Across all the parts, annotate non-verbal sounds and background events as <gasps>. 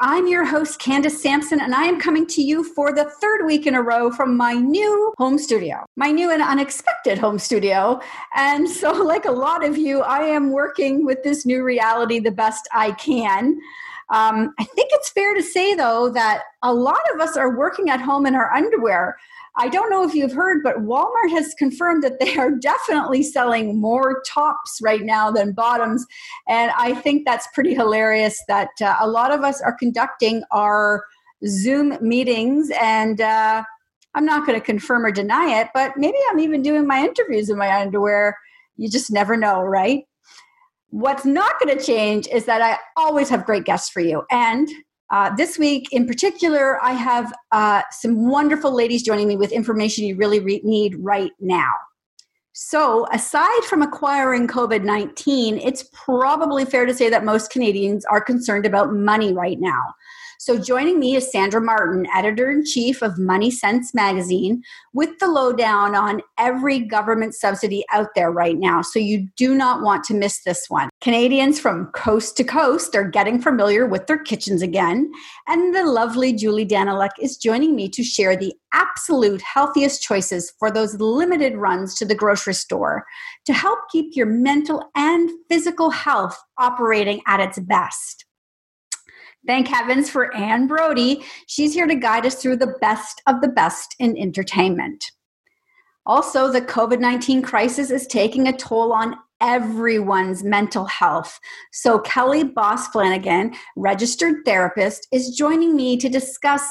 I'm your host, Candace Sampson, and I am coming to you for the third week in a row from my new home studio, my new and unexpected home studio. And so, <laughs> like a lot of you, I am working with this new reality the best I can. Um, I think it's fair to say, though, that a lot of us are working at home in our underwear. I don't know if you've heard, but Walmart has confirmed that they are definitely selling more tops right now than bottoms. And I think that's pretty hilarious that uh, a lot of us are conducting our Zoom meetings. And uh, I'm not going to confirm or deny it, but maybe I'm even doing my interviews in my underwear. You just never know, right? What's not going to change is that I always have great guests for you. And uh, this week, in particular, I have uh, some wonderful ladies joining me with information you really re- need right now. So, aside from acquiring COVID 19, it's probably fair to say that most Canadians are concerned about money right now. So, joining me is Sandra Martin, editor in chief of Money Sense magazine, with the lowdown on every government subsidy out there right now. So, you do not want to miss this one. Canadians from coast to coast are getting familiar with their kitchens again. And the lovely Julie Daniluk is joining me to share the absolute healthiest choices for those limited runs to the grocery store to help keep your mental and physical health operating at its best. Thank heavens for Anne Brodie. She's here to guide us through the best of the best in entertainment. Also, the COVID 19 crisis is taking a toll on everyone's mental health. So, Kelly Bos Flanagan, registered therapist, is joining me to discuss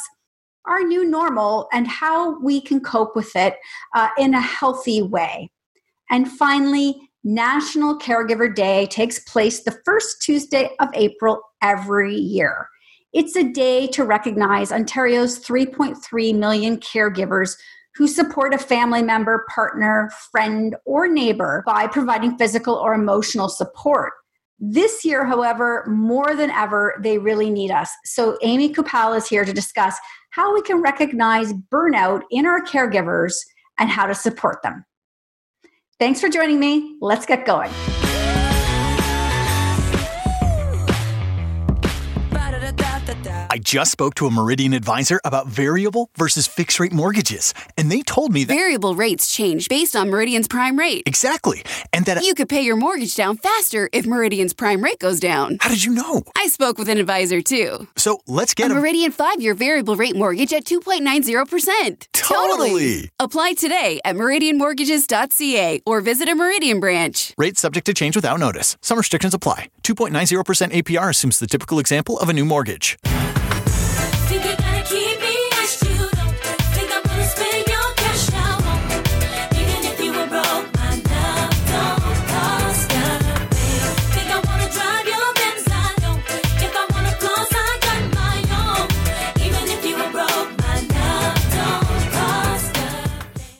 our new normal and how we can cope with it uh, in a healthy way. And finally, National Caregiver Day takes place the first Tuesday of April every year. It's a day to recognize Ontario's 3.3 million caregivers who support a family member, partner, friend, or neighbor by providing physical or emotional support. This year, however, more than ever, they really need us. So, Amy Coupal is here to discuss how we can recognize burnout in our caregivers and how to support them. Thanks for joining me. Let's get going. Just spoke to a Meridian advisor about variable versus fixed rate mortgages, and they told me that variable rates change based on Meridian's prime rate. Exactly. And that you could pay your mortgage down faster if Meridian's prime rate goes down. How did you know? I spoke with an advisor too. So let's get a, a Meridian 5 year variable rate mortgage at 2.90%. Totally. totally. Apply today at meridianmortgages.ca or visit a Meridian branch. Rates subject to change without notice. Some restrictions apply. 2.90% APR assumes the typical example of a new mortgage.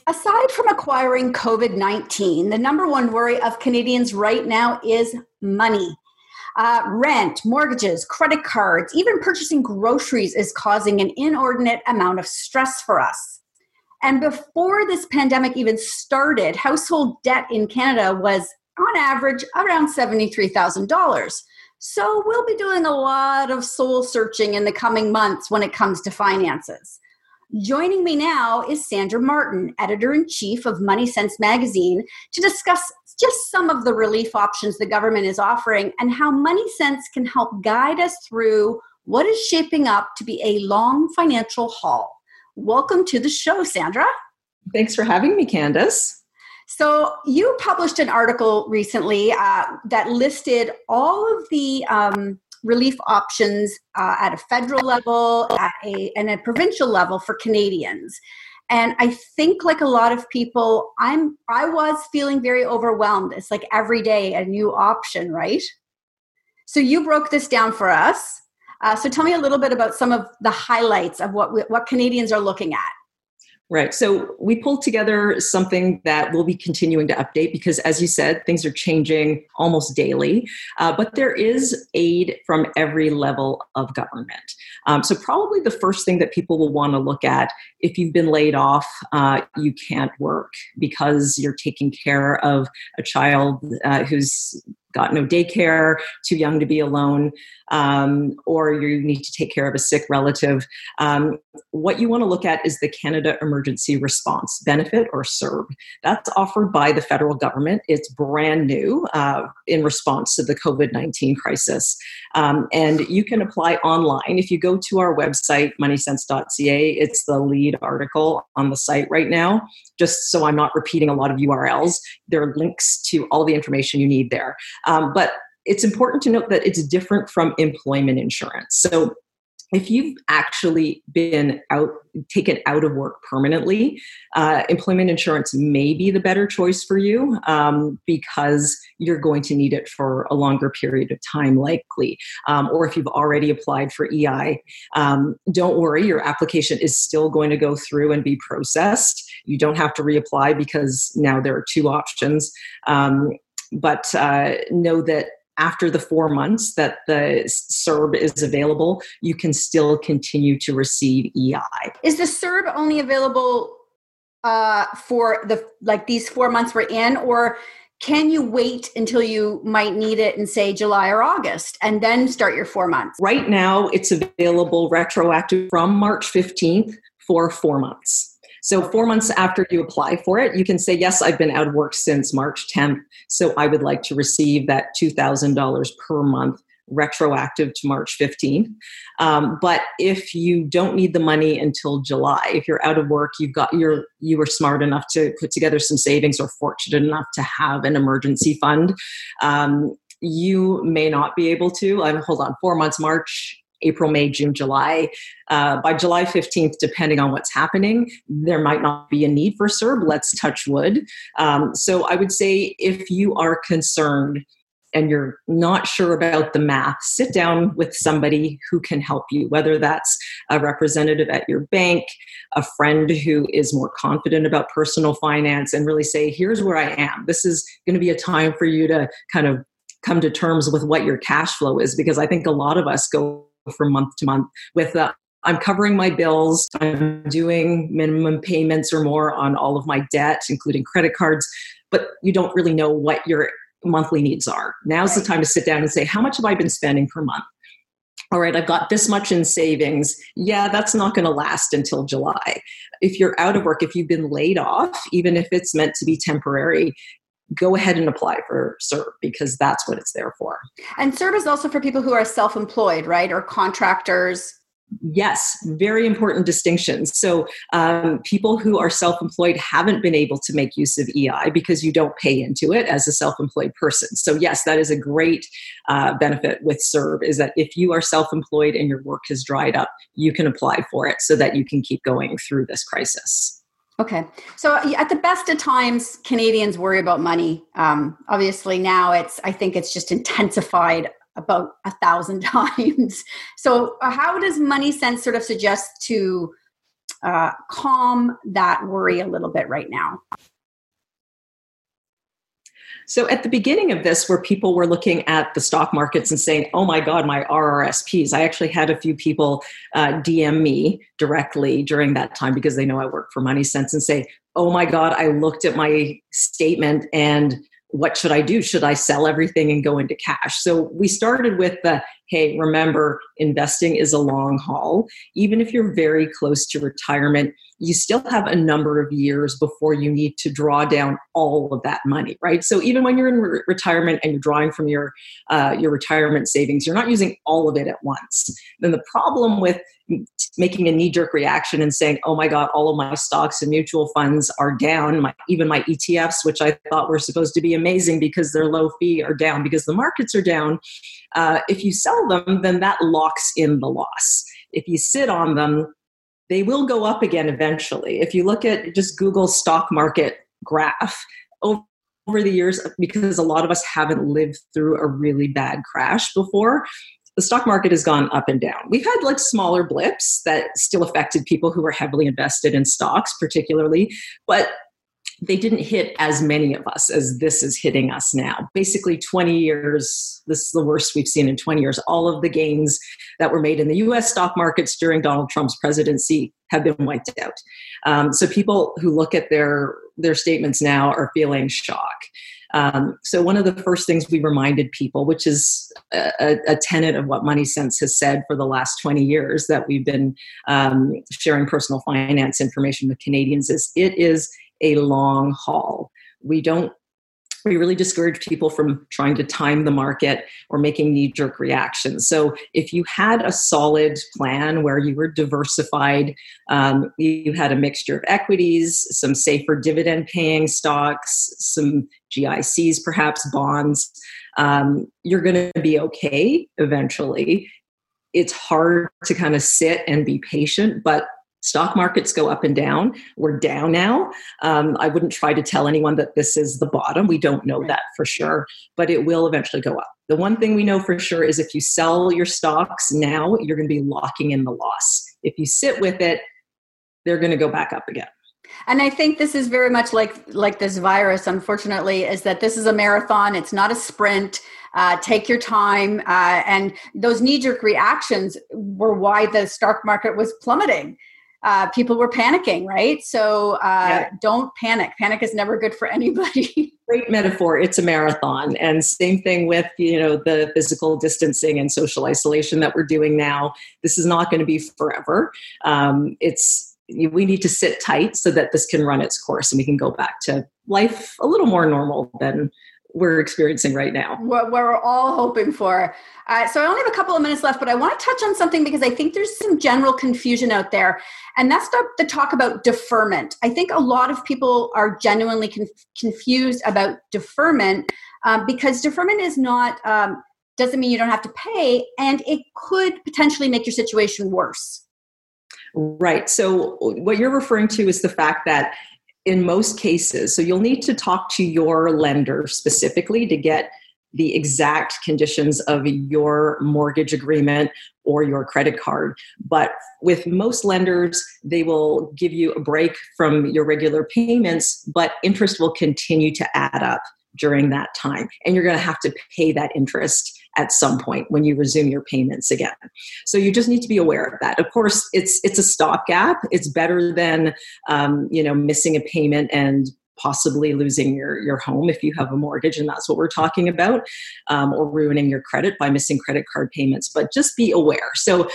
Aside from acquiring COVID 19, the number one worry of Canadians right now is money. Uh, rent, mortgages, credit cards, even purchasing groceries is causing an inordinate amount of stress for us. And before this pandemic even started, household debt in Canada was on average around $73,000. So we'll be doing a lot of soul searching in the coming months when it comes to finances. Joining me now is Sandra Martin, editor in chief of Money Sense magazine, to discuss just some of the relief options the government is offering and how Money Sense can help guide us through what is shaping up to be a long financial haul. Welcome to the show, Sandra. Thanks for having me, Candace. So, you published an article recently uh, that listed all of the um, relief options uh, at a federal level at a, and a provincial level for Canadians. And I think, like a lot of people, I'm I was feeling very overwhelmed. It's like every day a new option, right? So you broke this down for us. Uh, so tell me a little bit about some of the highlights of what what Canadians are looking at. Right. So we pulled together something that we'll be continuing to update because, as you said, things are changing almost daily. Uh, but there is aid from every level of government. Um, so, probably the first thing that people will want to look at if you've been laid off, uh, you can't work because you're taking care of a child uh, who's got no daycare, too young to be alone, um, or you need to take care of a sick relative. Um, what you want to look at is the Canada Emergency Response Benefit, or CERB. That's offered by the federal government. It's brand new uh, in response to the COVID 19 crisis. Um, and you can apply online. If you go to our website, moneysense.ca, it's the lead article on the site right now. Just so I'm not repeating a lot of URLs, there are links to all the information you need there. Um, but it's important to note that it's different from employment insurance. So if you've actually been out taken out of work permanently uh, employment insurance may be the better choice for you um, because you're going to need it for a longer period of time likely. Um, or if you've already applied for ei um, don't worry your application is still going to go through and be processed. You don't have to reapply because now there are two options. Um, but uh, know that after the four months that the CERB is available, you can still continue to receive EI. Is the CERB only available uh, for the like these four months we're in, or can you wait until you might need it in say July or August and then start your four months? Right now, it's available retroactive from March 15th for four months. So, four months after you apply for it, you can say, Yes, I've been out of work since March 10th. So, I would like to receive that $2,000 per month retroactive to March 15th. Um, but if you don't need the money until July, if you're out of work, you've got you're you were smart enough to put together some savings or fortunate enough to have an emergency fund. Um, you may not be able to. Um, hold on, four months, March, April, May, June, July. Uh, by July 15th, depending on what's happening, there might not be a need for CERB. Let's touch wood. Um, so I would say if you are concerned and you're not sure about the math, sit down with somebody who can help you, whether that's a representative at your bank, a friend who is more confident about personal finance, and really say, here's where I am. This is going to be a time for you to kind of come to terms with what your cash flow is because I think a lot of us go from month to month with uh, I'm covering my bills, I'm doing minimum payments or more on all of my debt, including credit cards, but you don't really know what your monthly needs are. Now's the time to sit down and say, how much have I been spending per month? All right, I've got this much in savings. Yeah, that's not going to last until July. If you're out of work, if you've been laid off, even if it's meant to be temporary, go ahead and apply for CERB because that's what it's there for. And CERB is also for people who are self employed, right? Or contractors. Yes, very important distinctions. So, um, people who are self employed haven't been able to make use of EI because you don't pay into it as a self employed person. So, yes, that is a great uh, benefit with CERB is that if you are self employed and your work has dried up, you can apply for it so that you can keep going through this crisis. Okay. So at the best of times, Canadians worry about money. Um, obviously, now it's, I think it's just intensified about a thousand <laughs> times. So, uh, how does Money Sense sort of suggest to uh, calm that worry a little bit right now? So at the beginning of this, where people were looking at the stock markets and saying, "Oh my God, my RRSPs," I actually had a few people uh, DM me directly during that time because they know I work for Money Sense and say, "Oh my God, I looked at my statement and." What should I do? Should I sell everything and go into cash? So we started with the hey, remember, investing is a long haul. Even if you're very close to retirement, you still have a number of years before you need to draw down all of that money, right? So even when you're in re- retirement and you're drawing from your uh, your retirement savings, you're not using all of it at once. Then the problem with making a knee jerk reaction and saying, "Oh my God, all of my stocks and mutual funds are down. My, even my ETFs, which I thought were supposed to be amazing because they're low fee, are down because the markets are down." Uh, if you sell them, then that locks in the loss. If you sit on them, they will go up again eventually. If you look at just Google stock market graph over, over the years, because a lot of us haven't lived through a really bad crash before, the stock market has gone up and down. We've had like smaller blips that still affected people who were heavily invested in stocks, particularly, but they didn't hit as many of us as this is hitting us now. Basically, 20 years, this is the worst we've seen in 20 years. All of the gains that were made in the US stock markets during Donald Trump's presidency have been wiped out. Um, so people who look at their, their statements now are feeling shock. Um, so, one of the first things we reminded people, which is a, a, tenet of what Money Sense has said for the last 20 years that we've been um, sharing personal finance information with Canadians, is it is a long haul. We don't we really discourage people from trying to time the market or making knee jerk reactions. So, if you had a solid plan where you were diversified, um, you had a mixture of equities, some safer dividend paying stocks, some GICs, perhaps bonds, um, you're going to be okay eventually. It's hard to kind of sit and be patient, but stock markets go up and down. We're down now. Um, I wouldn't try to tell anyone that this is the bottom. We don't know that for sure, but it will eventually go up. The one thing we know for sure is if you sell your stocks now, you're going to be locking in the loss. If you sit with it, they're going to go back up again. And I think this is very much like like this virus. Unfortunately, is that this is a marathon. It's not a sprint. Uh, take your time. Uh, and those knee jerk reactions were why the stock market was plummeting uh, people were panicking, right? So uh, yeah. don't panic. Panic is never good for <laughs> anybody. Great metaphor. It's a marathon, and same thing with you know the physical distancing and social isolation that we're doing now. This is not going to be forever. Um, it's we need to sit tight so that this can run its course and we can go back to life a little more normal than we're experiencing right now. What we're all hoping for. Uh, so I only have a couple of minutes left, but I want to touch on something because I think there's some general confusion out there, and that's the, the talk about deferment. I think a lot of people are genuinely conf- confused about deferment um, because deferment is not um, doesn't mean you don't have to pay, and it could potentially make your situation worse. Right. So, what you're referring to is the fact that in most cases. So you'll need to talk to your lender specifically to get the exact conditions of your mortgage agreement or your credit card. But with most lenders, they will give you a break from your regular payments, but interest will continue to add up during that time. And you're going to have to pay that interest at some point when you resume your payments again. So you just need to be aware of that. Of course, it's it's a stopgap. It's better than um, you know missing a payment and possibly losing your, your home if you have a mortgage and that's what we're talking about um, or ruining your credit by missing credit card payments but just be aware so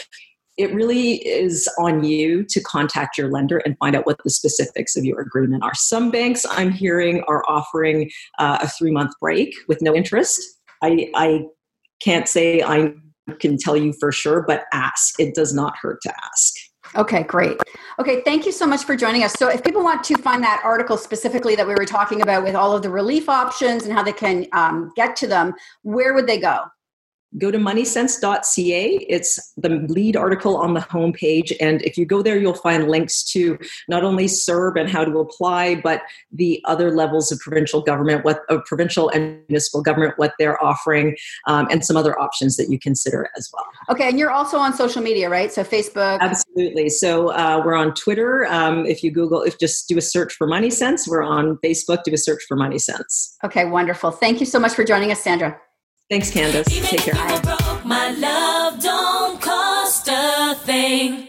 it really is on you to contact your lender and find out what the specifics of your agreement are. Some banks I'm hearing are offering uh, a three month break with no interest. I, I can't say I can tell you for sure, but ask. It does not hurt to ask. Okay, great. Okay, thank you so much for joining us. So, if people want to find that article specifically that we were talking about with all of the relief options and how they can um, get to them, where would they go? Go to moneysense.ca. It's the lead article on the homepage. And if you go there, you'll find links to not only CERB and how to apply, but the other levels of provincial government, what of provincial and municipal government, what they're offering, um, and some other options that you consider as well. Okay, and you're also on social media, right? So Facebook. Absolutely. So uh, we're on Twitter. Um, if you Google, if just do a search for Money Sense, we're on Facebook. Do a search for Money Sense. Okay, wonderful. Thank you so much for joining us, Sandra. Thanks, Candace. Even Take care. Broke, my love don't cost a thing.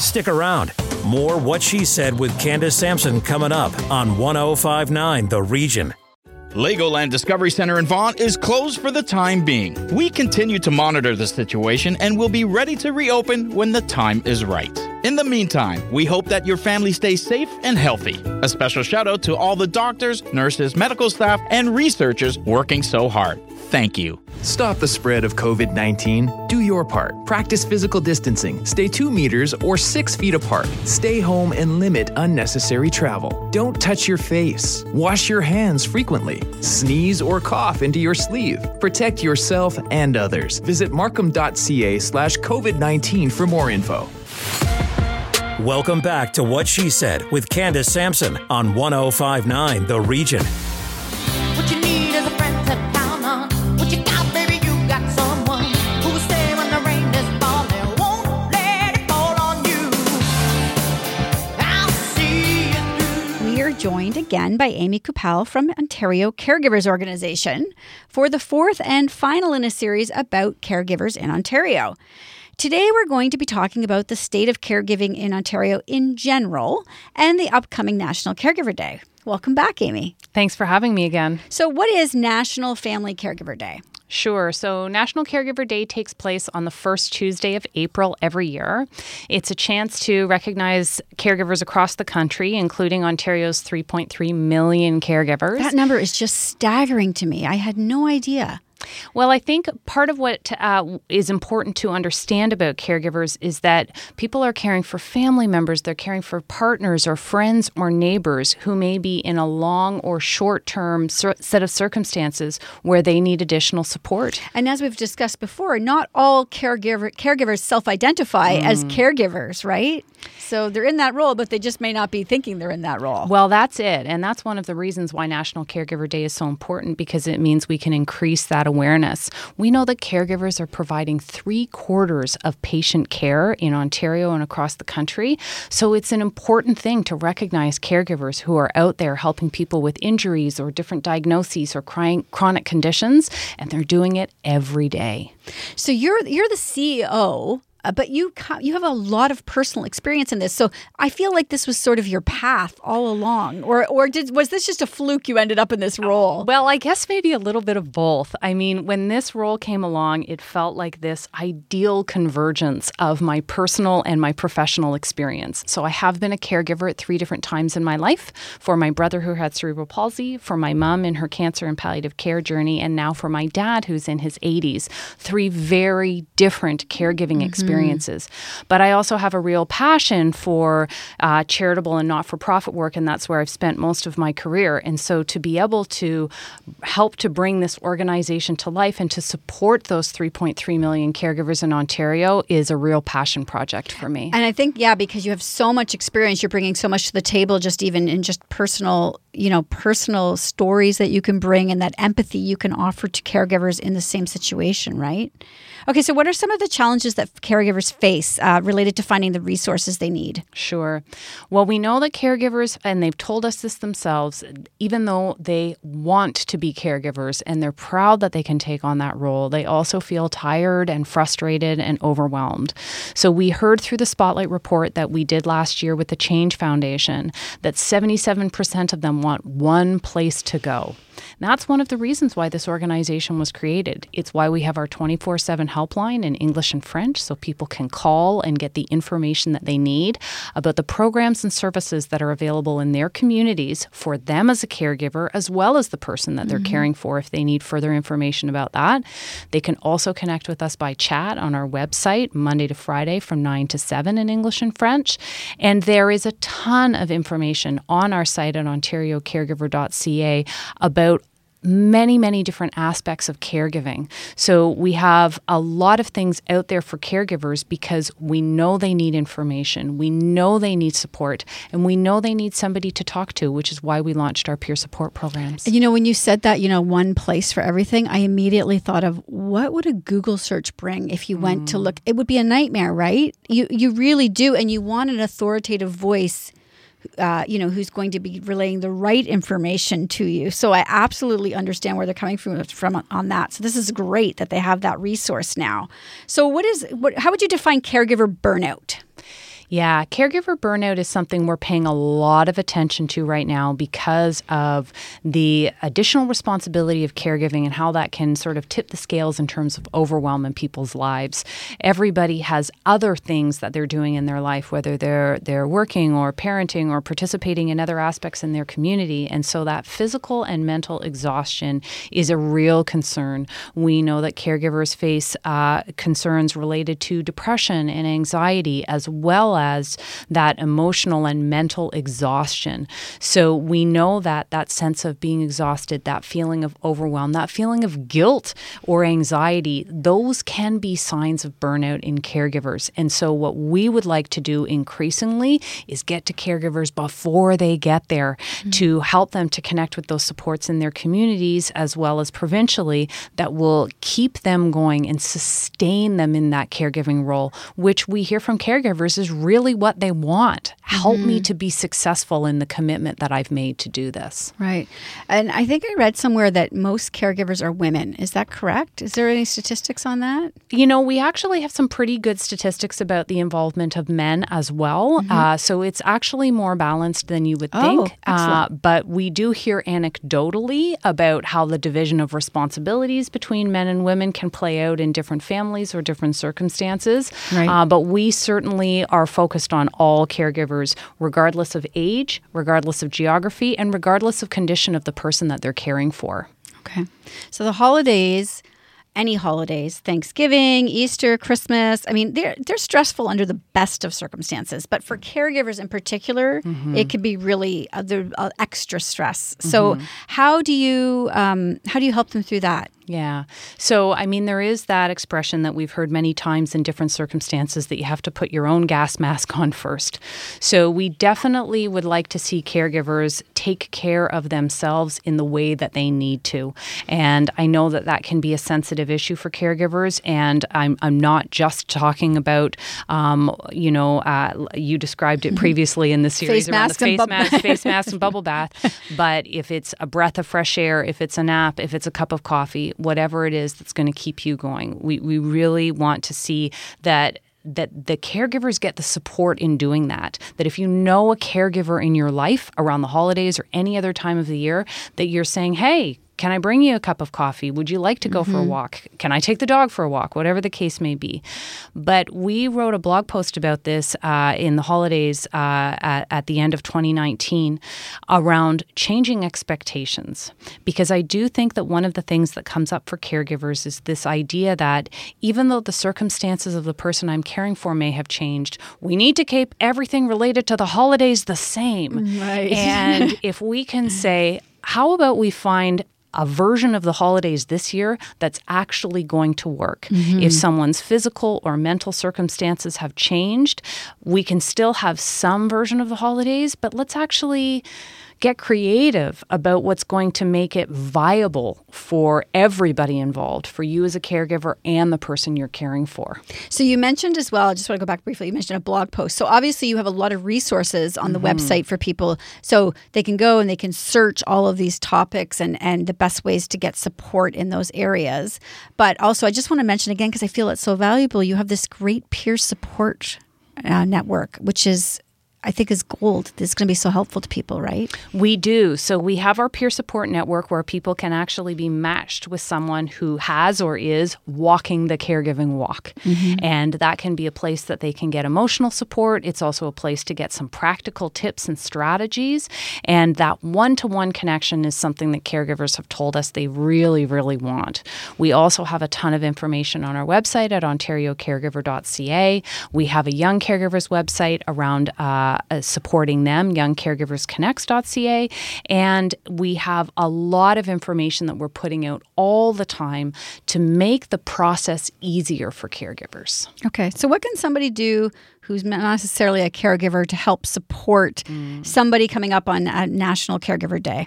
Stick around. More What She Said with Candace Sampson coming up on 1059 The Region. Legoland Discovery Center in Vaughan is closed for the time being. We continue to monitor the situation and will be ready to reopen when the time is right. In the meantime, we hope that your family stays safe and healthy. A special shout out to all the doctors, nurses, medical staff, and researchers working so hard. Thank you. Stop the spread of COVID 19. Do your part. Practice physical distancing. Stay two meters or six feet apart. Stay home and limit unnecessary travel. Don't touch your face. Wash your hands frequently. Sneeze or cough into your sleeve. Protect yourself and others. Visit markham.ca slash COVID 19 for more info. Welcome back to What She Said with Candace Sampson on 1059 The Region. We are joined again by Amy Coupal from Ontario Caregivers Organization for the fourth and final in a series about caregivers in Ontario. Today, we're going to be talking about the state of caregiving in Ontario in general and the upcoming National Caregiver Day. Welcome back, Amy. Thanks for having me again. So, what is National Family Caregiver Day? Sure. So, National Caregiver Day takes place on the first Tuesday of April every year. It's a chance to recognize caregivers across the country, including Ontario's 3.3 million caregivers. That number is just staggering to me. I had no idea. Well, I think part of what uh, is important to understand about caregivers is that people are caring for family members, they're caring for partners or friends or neighbors who may be in a long or short term set of circumstances where they need additional support. And as we've discussed before, not all caregiver, caregivers self identify mm. as caregivers, right? So they're in that role, but they just may not be thinking they're in that role. Well, that's it. And that's one of the reasons why National Caregiver Day is so important because it means we can increase that awareness. We know that caregivers are providing three quarters of patient care in Ontario and across the country. So it's an important thing to recognize caregivers who are out there helping people with injuries or different diagnoses or chronic conditions, and they're doing it every day. So you're you're the CEO uh, but you you have a lot of personal experience in this, so I feel like this was sort of your path all along, or or did was this just a fluke you ended up in this role? Well, I guess maybe a little bit of both. I mean, when this role came along, it felt like this ideal convergence of my personal and my professional experience. So I have been a caregiver at three different times in my life for my brother who had cerebral palsy, for my mom in her cancer and palliative care journey, and now for my dad who's in his 80s. Three very different caregiving mm-hmm. experiences experiences. Mm. But I also have a real passion for uh, charitable and not for profit work, and that's where I've spent most of my career. And so to be able to help to bring this organization to life and to support those 3.3 million caregivers in Ontario is a real passion project for me. And I think, yeah, because you have so much experience, you're bringing so much to the table, just even in just personal, you know, personal stories that you can bring and that empathy you can offer to caregivers in the same situation, right? Okay, so what are some of the challenges that caregivers face uh, related to finding the resources they need? Sure. Well, we know that caregivers, and they've told us this themselves, even though they want to be caregivers and they're proud that they can take on that role, they also feel tired and frustrated and overwhelmed. So we heard through the Spotlight report that we did last year with the Change Foundation that 77% of them want one place to go. That's one of the reasons why this organization was created. It's why we have our 24 7 helpline in English and French so people can call and get the information that they need about the programs and services that are available in their communities for them as a caregiver, as well as the person that they're mm-hmm. caring for if they need further information about that. They can also connect with us by chat on our website Monday to Friday from 9 to 7 in English and French. And there is a ton of information on our site at ontariocaregiver.ca about many, many different aspects of caregiving. So we have a lot of things out there for caregivers because we know they need information, we know they need support, and we know they need somebody to talk to, which is why we launched our peer support programs. And you know, when you said that, you know, one place for everything, I immediately thought of what would a Google search bring if you went mm. to look? It would be a nightmare, right? You you really do, and you want an authoritative voice uh, you know, who's going to be relaying the right information to you. So I absolutely understand where they're coming from, from on that. So this is great that they have that resource now. So what is what? How would you define caregiver burnout? Yeah, caregiver burnout is something we're paying a lot of attention to right now because of the additional responsibility of caregiving and how that can sort of tip the scales in terms of overwhelm in people's lives. Everybody has other things that they're doing in their life, whether they're they're working or parenting or participating in other aspects in their community, and so that physical and mental exhaustion is a real concern. We know that caregivers face uh, concerns related to depression and anxiety as well as as that emotional and mental exhaustion. So we know that that sense of being exhausted, that feeling of overwhelm, that feeling of guilt or anxiety, those can be signs of burnout in caregivers. And so what we would like to do increasingly is get to caregivers before they get there mm-hmm. to help them to connect with those supports in their communities as well as provincially that will keep them going and sustain them in that caregiving role, which we hear from caregivers is really really what they want. Help me to be successful in the commitment that I've made to do this. Right. And I think I read somewhere that most caregivers are women. Is that correct? Is there any statistics on that? You know, we actually have some pretty good statistics about the involvement of men as well. Uh, so it's actually more balanced than you would Oh, think. Uh, but we do hear anecdotally about how the division of responsibilities between men and women can play out in different families or different circumstances. Right. Uh, but we certainly are focused on all caregivers, regardless of age, regardless of geography, and regardless of condition of the person that they're caring for. Okay. So the holidays, any holidays, Thanksgiving, Easter, Christmas, I mean, they're they're stressful under the best of circumstances, but for caregivers in particular, it could be really the uh, extra stress. So how do you um, how do you help them through that? Yeah. So, I mean, there is that expression that we've heard many times in different circumstances that you have to put your own gas <laughs> mask on first. So, we definitely would like to see caregivers take care of themselves in the way that they need to. And I know that that can be a sensitive issue for caregivers. And I'm, I'm not just talking about, um, you know, uh, you described it previously in the series Face around mask the face mask, face mask, and bubble bath. <laughs> But if it's a breath of fresh air, if it's a nap, if it's a cup of coffee, whatever it is that's going to keep you going, we, we really want to see that that the caregivers get the support in doing that. That if you know a caregiver in your life around the holidays or any other time of the year, that you're saying, hey, can I bring you a cup of coffee? Would you like to go for a walk? Can I take the dog for a walk? Whatever the case may be. But we wrote a blog post about this uh, in the holidays uh, at, at the end of 2019 around changing expectations. Because I do think that one of the things that comes up for caregivers is this idea that even though the circumstances of the person I'm caring for may have changed, we need to keep everything related to the holidays the same. Right. And <laughs> if we can say, how about we find a version of the holidays this year that's actually going to work. Mm-hmm. If someone's physical or mental circumstances have changed, we can still have some version of the holidays, but let's actually get creative about what's going to make it viable for everybody involved, for you as a caregiver and the person you're caring for. So you mentioned as well, I just want to go back briefly, you mentioned a blog post. So obviously you have a lot of resources on the website for people so they can go and they can search all of these topics and and the best ways to get support in those areas. But also I just want to mention again because I feel it's so valuable, you have this great peer support uh, network which is I think is gold. That's going to be so helpful to people, right? We do. So we have our peer support network where people can actually be matched with someone who has or is walking the caregiving walk. And that can be a place that they can get emotional support. It's also a place to get some practical tips and strategies. And that one to one connection is something that caregivers have told us they really, really want. We also have a ton of information on our website at ontariocaregiver.ca. We have a young caregivers website around uh, uh, supporting them, youngcaregiversconnects.ca. And we have a lot of information that we're putting out all the time to make the process easier for caregivers. Okay. So, what can somebody do who's not necessarily a caregiver to help support somebody coming up on National Caregiver Day?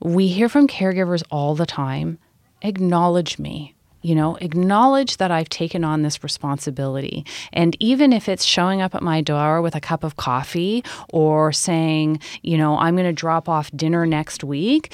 We hear from caregivers all the time acknowledge me. You know, acknowledge that I've taken on this responsibility. And even if it's showing up at my door with a cup of coffee or saying, you know, I'm going to drop off dinner next week,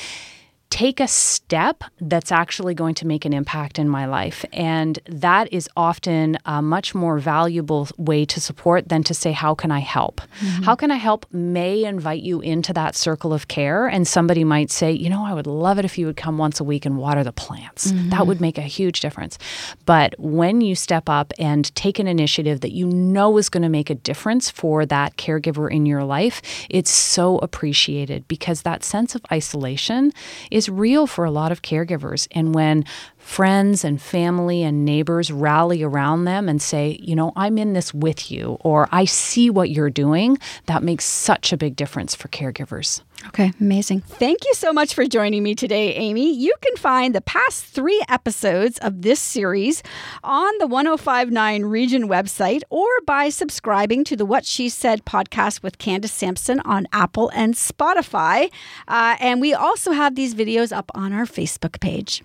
take a step that's actually going to make an impact in my life. And that is often a much more valuable way to support than to say, How can I help? Mm-hmm. How can I help may invite you into that circle of care. And somebody might say, You know, I would love it if you would come once a week and water the plants. Mm-hmm. That would make a huge difference. But when you step up and take an initiative that you know is going to make a difference for that caregiver in your life, it's so appreciated because that sense of isolation is real for a lot of caregivers. And when friends and family and neighbors rally around them and say, you know, I'm in this with you, or I see what you're doing, that makes such a big difference for caregivers. Okay, amazing. Thank you so much for joining me today, Amy. You can find the past three episodes of this series on the 1059 Region website or by subscribing to the What She Said podcast with Candace Sampson on Apple and Spotify. Uh, and we also have these videos up on our Facebook page.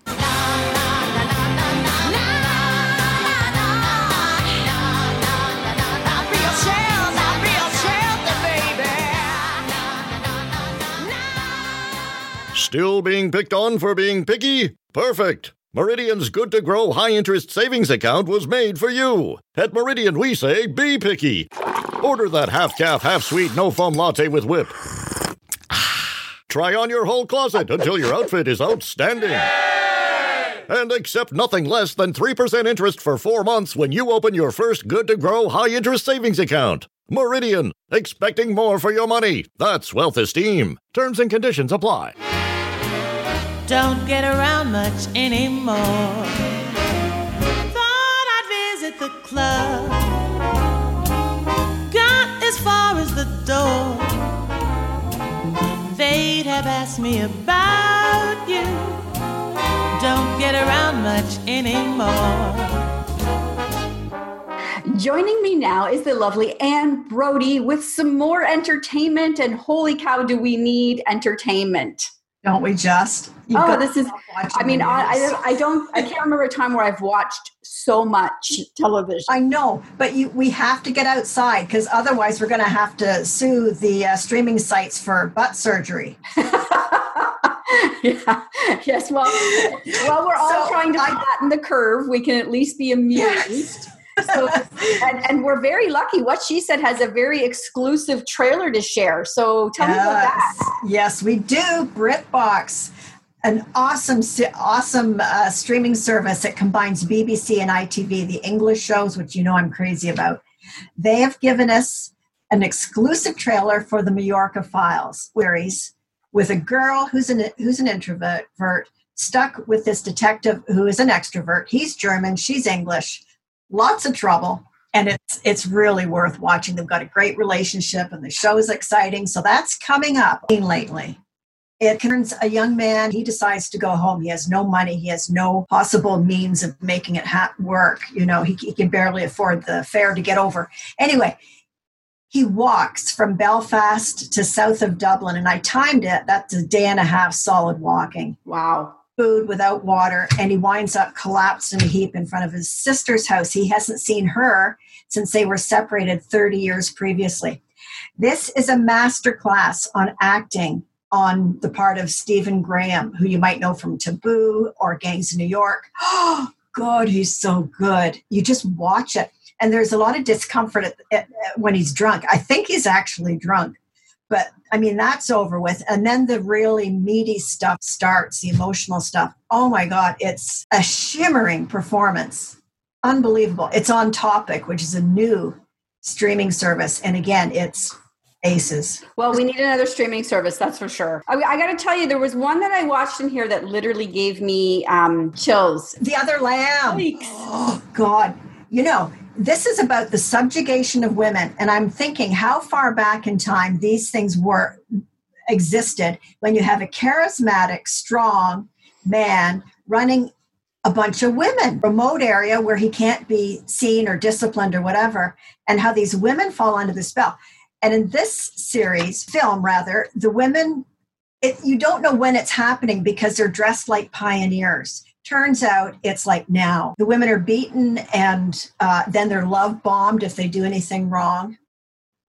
Still being picked on for being picky? Perfect. Meridian's good to grow high interest savings account was made for you. At Meridian, we say be picky. Order that half caf, half sweet, no foam latte with whip. <sighs> Try on your whole closet until your outfit is outstanding. And accept nothing less than 3% interest for four months when you open your first good to grow high interest savings account. Meridian, expecting more for your money. That's wealth esteem. Terms and conditions apply. Don't get around much anymore. Thought I'd visit the club. Got as far as the door. They'd have asked me about you. Don't get around much anymore. Joining me now is the lovely Anne Brodie with some more entertainment. And holy cow, do we need entertainment! Don't we just? You've oh, this is. I mean, I, I, I don't. I can't remember a time where I've watched so much television. I know, but you, we have to get outside because otherwise we're going to have to sue the uh, streaming sites for butt surgery. <laughs> yeah. Yes. Well, while we're all so trying to flatten the curve, we can at least be amused. Yes so, and, and, we're very lucky. What she said has a very exclusive trailer to share. So tell yes. me about that. Yes, we do. BritBox, an awesome, awesome uh, streaming service that combines BBC and ITV, the English shows, which you know I'm crazy about. They have given us an exclusive trailer for the Majorca Files series with a girl who's an who's an introvert stuck with this detective who is an extrovert. He's German, she's English lots of trouble and it's it's really worth watching. They've got a great relationship and the show is exciting so that's coming up lately. It turns a young man he decides to go home. He has no money. He has no possible means of making it ha- work you know he, he can barely afford the fare to get over. Anyway he walks from belfast to south of dublin and i timed it that's a day and a half solid walking. Wow food without water, and he winds up collapsed in a heap in front of his sister's house. He hasn't seen her since they were separated 30 years previously. This is a master class on acting on the part of Stephen Graham, who you might know from Taboo or Gangs of New York. Oh, <gasps> God, he's so good. You just watch it. And there's a lot of discomfort at, at, when he's drunk. I think he's actually drunk but I mean, that's over with. And then the really meaty stuff starts, the emotional stuff. Oh my God, it's a shimmering performance. Unbelievable. It's on Topic, which is a new streaming service. And again, it's aces. Well, we need another streaming service, that's for sure. I, I got to tell you, there was one that I watched in here that literally gave me um, chills. The Other Lamb. Oh, God. You know, this is about the subjugation of women and i'm thinking how far back in time these things were existed when you have a charismatic strong man running a bunch of women remote area where he can't be seen or disciplined or whatever and how these women fall under the spell. And in this series film rather the women it, you don't know when it's happening because they're dressed like pioneers Turns out it's like now. The women are beaten and uh, then they're love bombed if they do anything wrong.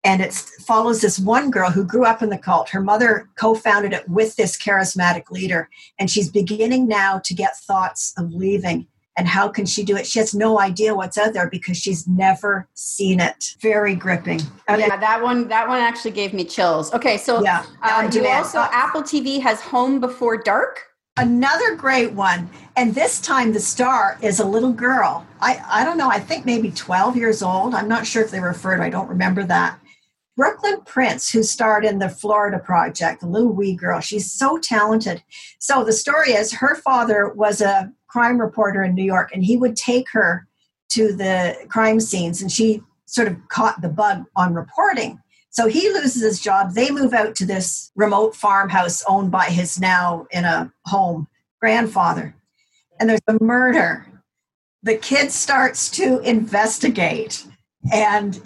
And it follows this one girl who grew up in the cult. Her mother co founded it with this charismatic leader. And she's beginning now to get thoughts of leaving. And how can she do it? She has no idea what's out there because she's never seen it. Very gripping. Okay. Yeah, that one. That one actually gave me chills. Okay, so yeah, uh, you also Apple TV has Home Before Dark. Another great one. And this time the star is a little girl. I, I don't know, I think maybe 12 years old. I'm not sure if they referred, I don't remember that. Brooklyn Prince, who starred in the Florida Project, a little wee girl. She's so talented. So the story is her father was a crime reporter in New York, and he would take her to the crime scenes, and she sort of caught the bug on reporting. So he loses his job. They move out to this remote farmhouse owned by his now in a home grandfather. And there's a murder. The kid starts to investigate. And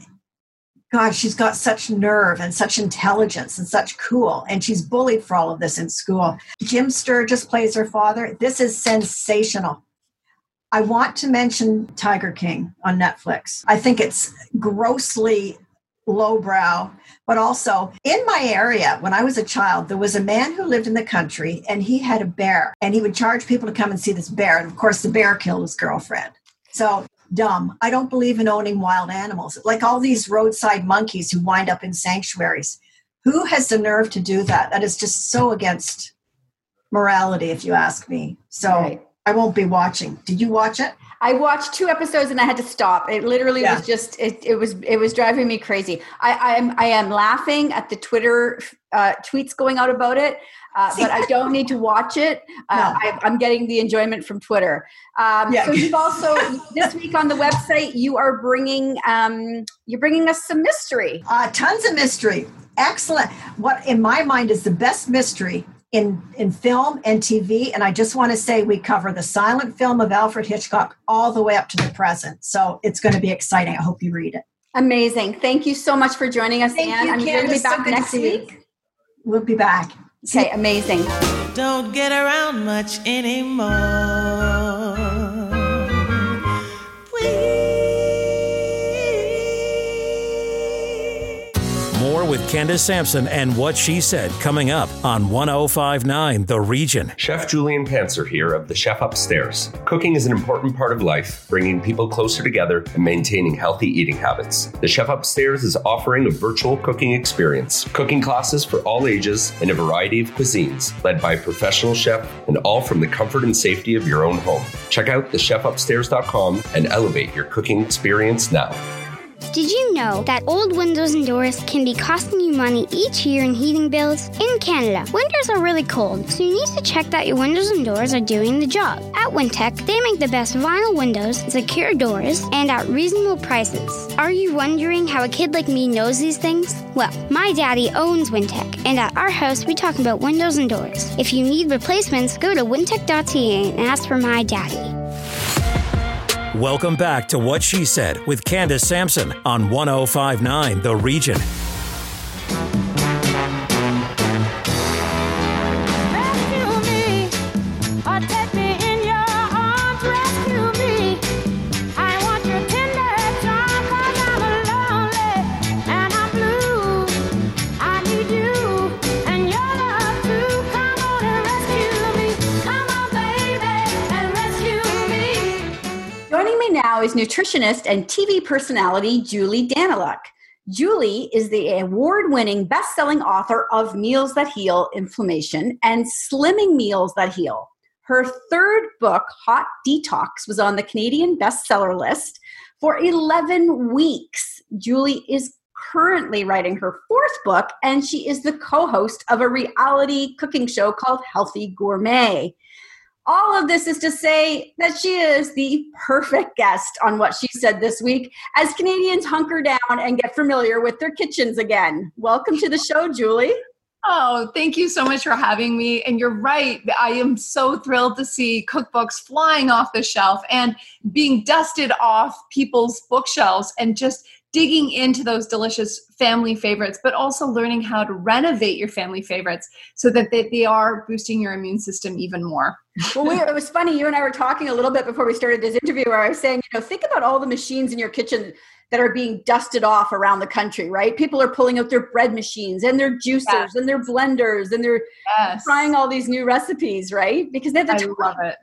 God, she's got such nerve and such intelligence and such cool. And she's bullied for all of this in school. Jim Sturgess plays her father. This is sensational. I want to mention Tiger King on Netflix. I think it's grossly lowbrow, but also in my area, when I was a child, there was a man who lived in the country and he had a bear and he would charge people to come and see this bear. And of course, the bear killed his girlfriend. So dumb. I don't believe in owning wild animals. Like all these roadside monkeys who wind up in sanctuaries. Who has the nerve to do that? That is just so against morality, if you ask me. So right. I won't be watching. Did you watch it? I watched two episodes and I had to stop. It literally yeah. was just it, it was it was driving me crazy. I, I am I am laughing at the Twitter uh, tweets going out about it, uh, but I <laughs> don't need to watch it. Uh, no. I, am getting the enjoyment from Twitter. Um, yeah. So you've also this week on the website you are bringing um, you're bringing us some mystery. Uh, tons of mystery. Excellent. What in my mind is the best mystery in, in film and TV. And I just want to say we cover the silent film of Alfred Hitchcock all the way up to the present. So it's going to be exciting. I hope you read it. Amazing. Thank you so much for joining us, Thank Anne. You, I'm going to be back so next week. We'll be back. Okay, amazing. Don't get around much anymore. Candace Sampson and what she said coming up on 1059 The Region. Chef Julian Pantzer here of the Chef Upstairs. Cooking is an important part of life, bringing people closer together and maintaining healthy eating habits. The Chef Upstairs is offering a virtual cooking experience, cooking classes for all ages in a variety of cuisines, led by a professional chef, and all from the comfort and safety of your own home. Check out thechefupstairs.com and elevate your cooking experience now. Did you know that old windows and doors can be costing you money each year in heating bills? In Canada, winters are really cold, so you need to check that your windows and doors are doing the job. At Wintec, they make the best vinyl windows, secure doors, and at reasonable prices. Are you wondering how a kid like me knows these things? Well, my daddy owns Wintec, and at our house we talk about windows and doors. If you need replacements, go to wintec.ca and ask for my daddy. Welcome back to What She Said with Candace Sampson on 1059 The Region. Nutritionist and TV personality Julie Daniluk. Julie is the award winning best selling author of Meals That Heal Inflammation and Slimming Meals That Heal. Her third book, Hot Detox, was on the Canadian bestseller list for 11 weeks. Julie is currently writing her fourth book, and she is the co host of a reality cooking show called Healthy Gourmet. All of this is to say that she is the perfect guest on what she said this week as Canadians hunker down and get familiar with their kitchens again. Welcome to the show, Julie. Oh, thank you so much for having me. And you're right. I am so thrilled to see cookbooks flying off the shelf and being dusted off people's bookshelves and just digging into those delicious family favorites, but also learning how to renovate your family favorites so that they, they are boosting your immune system even more. well, we, it was funny. You and I were talking a little bit before we started this interview where I was saying, you know, think about all the machines in your kitchen that are being dusted off around the country, right? People are pulling out their bread machines and their juicers yes. and their blenders and they're yes. trying all these new recipes, right? Because they have the I time. love it.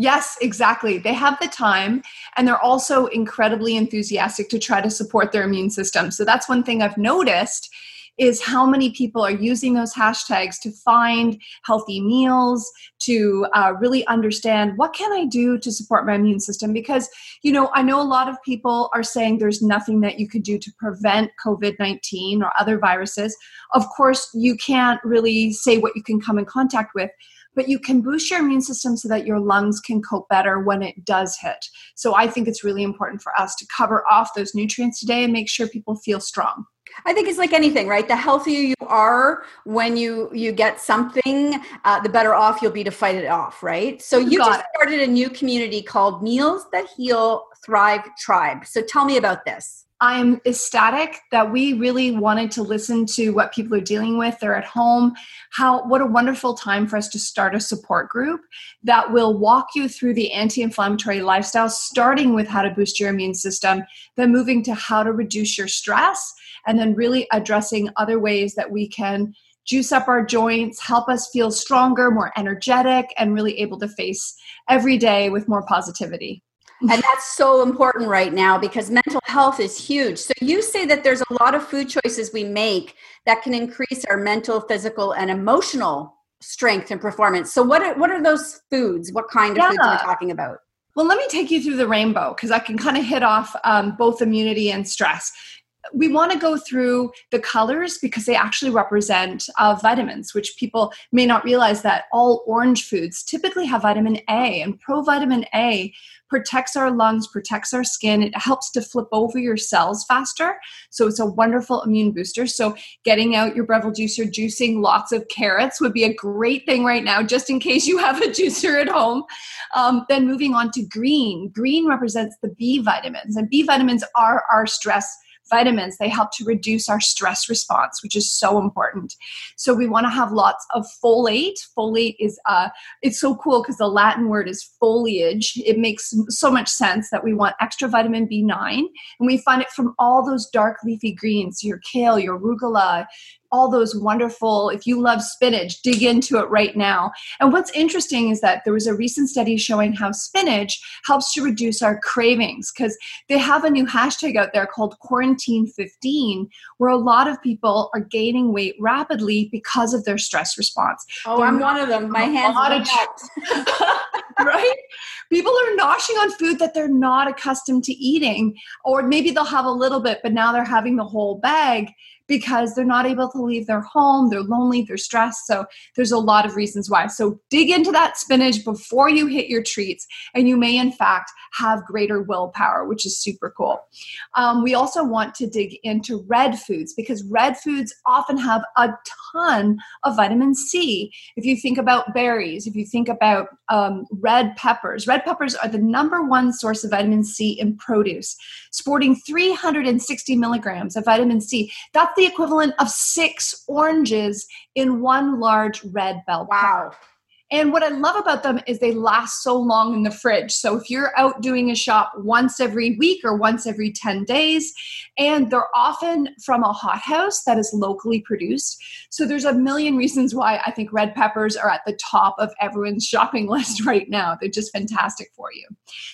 Yes, exactly. They have the time and they're also incredibly enthusiastic to try to support their immune system. So that's one thing I've noticed is how many people are using those hashtags to find healthy meals to uh, really understand what can i do to support my immune system because you know i know a lot of people are saying there's nothing that you could do to prevent covid-19 or other viruses of course you can't really say what you can come in contact with but you can boost your immune system so that your lungs can cope better when it does hit. So I think it's really important for us to cover off those nutrients today and make sure people feel strong. I think it's like anything, right? The healthier you are when you you get something, uh, the better off you'll be to fight it off, right? So you just started a new community called Meals That Heal Thrive Tribe. So tell me about this. I'm ecstatic that we really wanted to listen to what people are dealing with. They're at home. How what a wonderful time for us to start a support group that will walk you through the anti-inflammatory lifestyle, starting with how to boost your immune system, then moving to how to reduce your stress, and then really addressing other ways that we can juice up our joints, help us feel stronger, more energetic, and really able to face every day with more positivity <laughs> and that's so important right now because mental health is huge. So you say that there's a lot of food choices we make that can increase our mental, physical, and emotional strength and performance. So what are, what are those foods? What kind of yeah. foods are we talking about? Well, let me take you through the rainbow because I can kind of hit off um, both immunity and stress we want to go through the colors because they actually represent uh, vitamins, which people may not realize that all orange foods typically have vitamin A, and provitamin A protects our lungs, protects our skin. It helps to flip over your cells faster. So it's a wonderful immune booster. So getting out your Breville juicer, juicing lots of carrots would be a great thing right now, just in case you have a juicer at home. Um, then moving on to green. Green represents the B vitamins, and B vitamins are our stress vitamins they help to reduce our stress response which is so important. So we want to have lots of folate. Folate is uh it's so cool because the latin word is foliage. It makes so much sense that we want extra vitamin b9 and we find it from all those dark leafy greens your kale your arugula all those wonderful, if you love spinach, dig into it right now. And what's interesting is that there was a recent study showing how spinach helps to reduce our cravings because they have a new hashtag out there called quarantine15, where a lot of people are gaining weight rapidly because of their stress response. Oh, They're I'm one of them. My hands are <laughs> right? People are noshing on food that they're not accustomed to eating, or maybe they'll have a little bit, but now they're having the whole bag because they're not able to leave their home, they're lonely, they're stressed. So there's a lot of reasons why. So dig into that spinach before you hit your treats, and you may, in fact, have greater willpower, which is super cool. Um, we also want to dig into red foods because red foods often have a ton of vitamin C. If you think about berries, if you think about um, red peppers, red peppers are the number one source of vitamin C in produce, sporting 360 milligrams of vitamin C. That's the equivalent of six oranges in one large red bell wow. And what I love about them is they last so long in the fridge. So if you're out doing a shop once every week or once every 10 days, and they're often from a hothouse that is locally produced. So there's a million reasons why I think red peppers are at the top of everyone's <laughs> shopping list right now. They're just fantastic for you.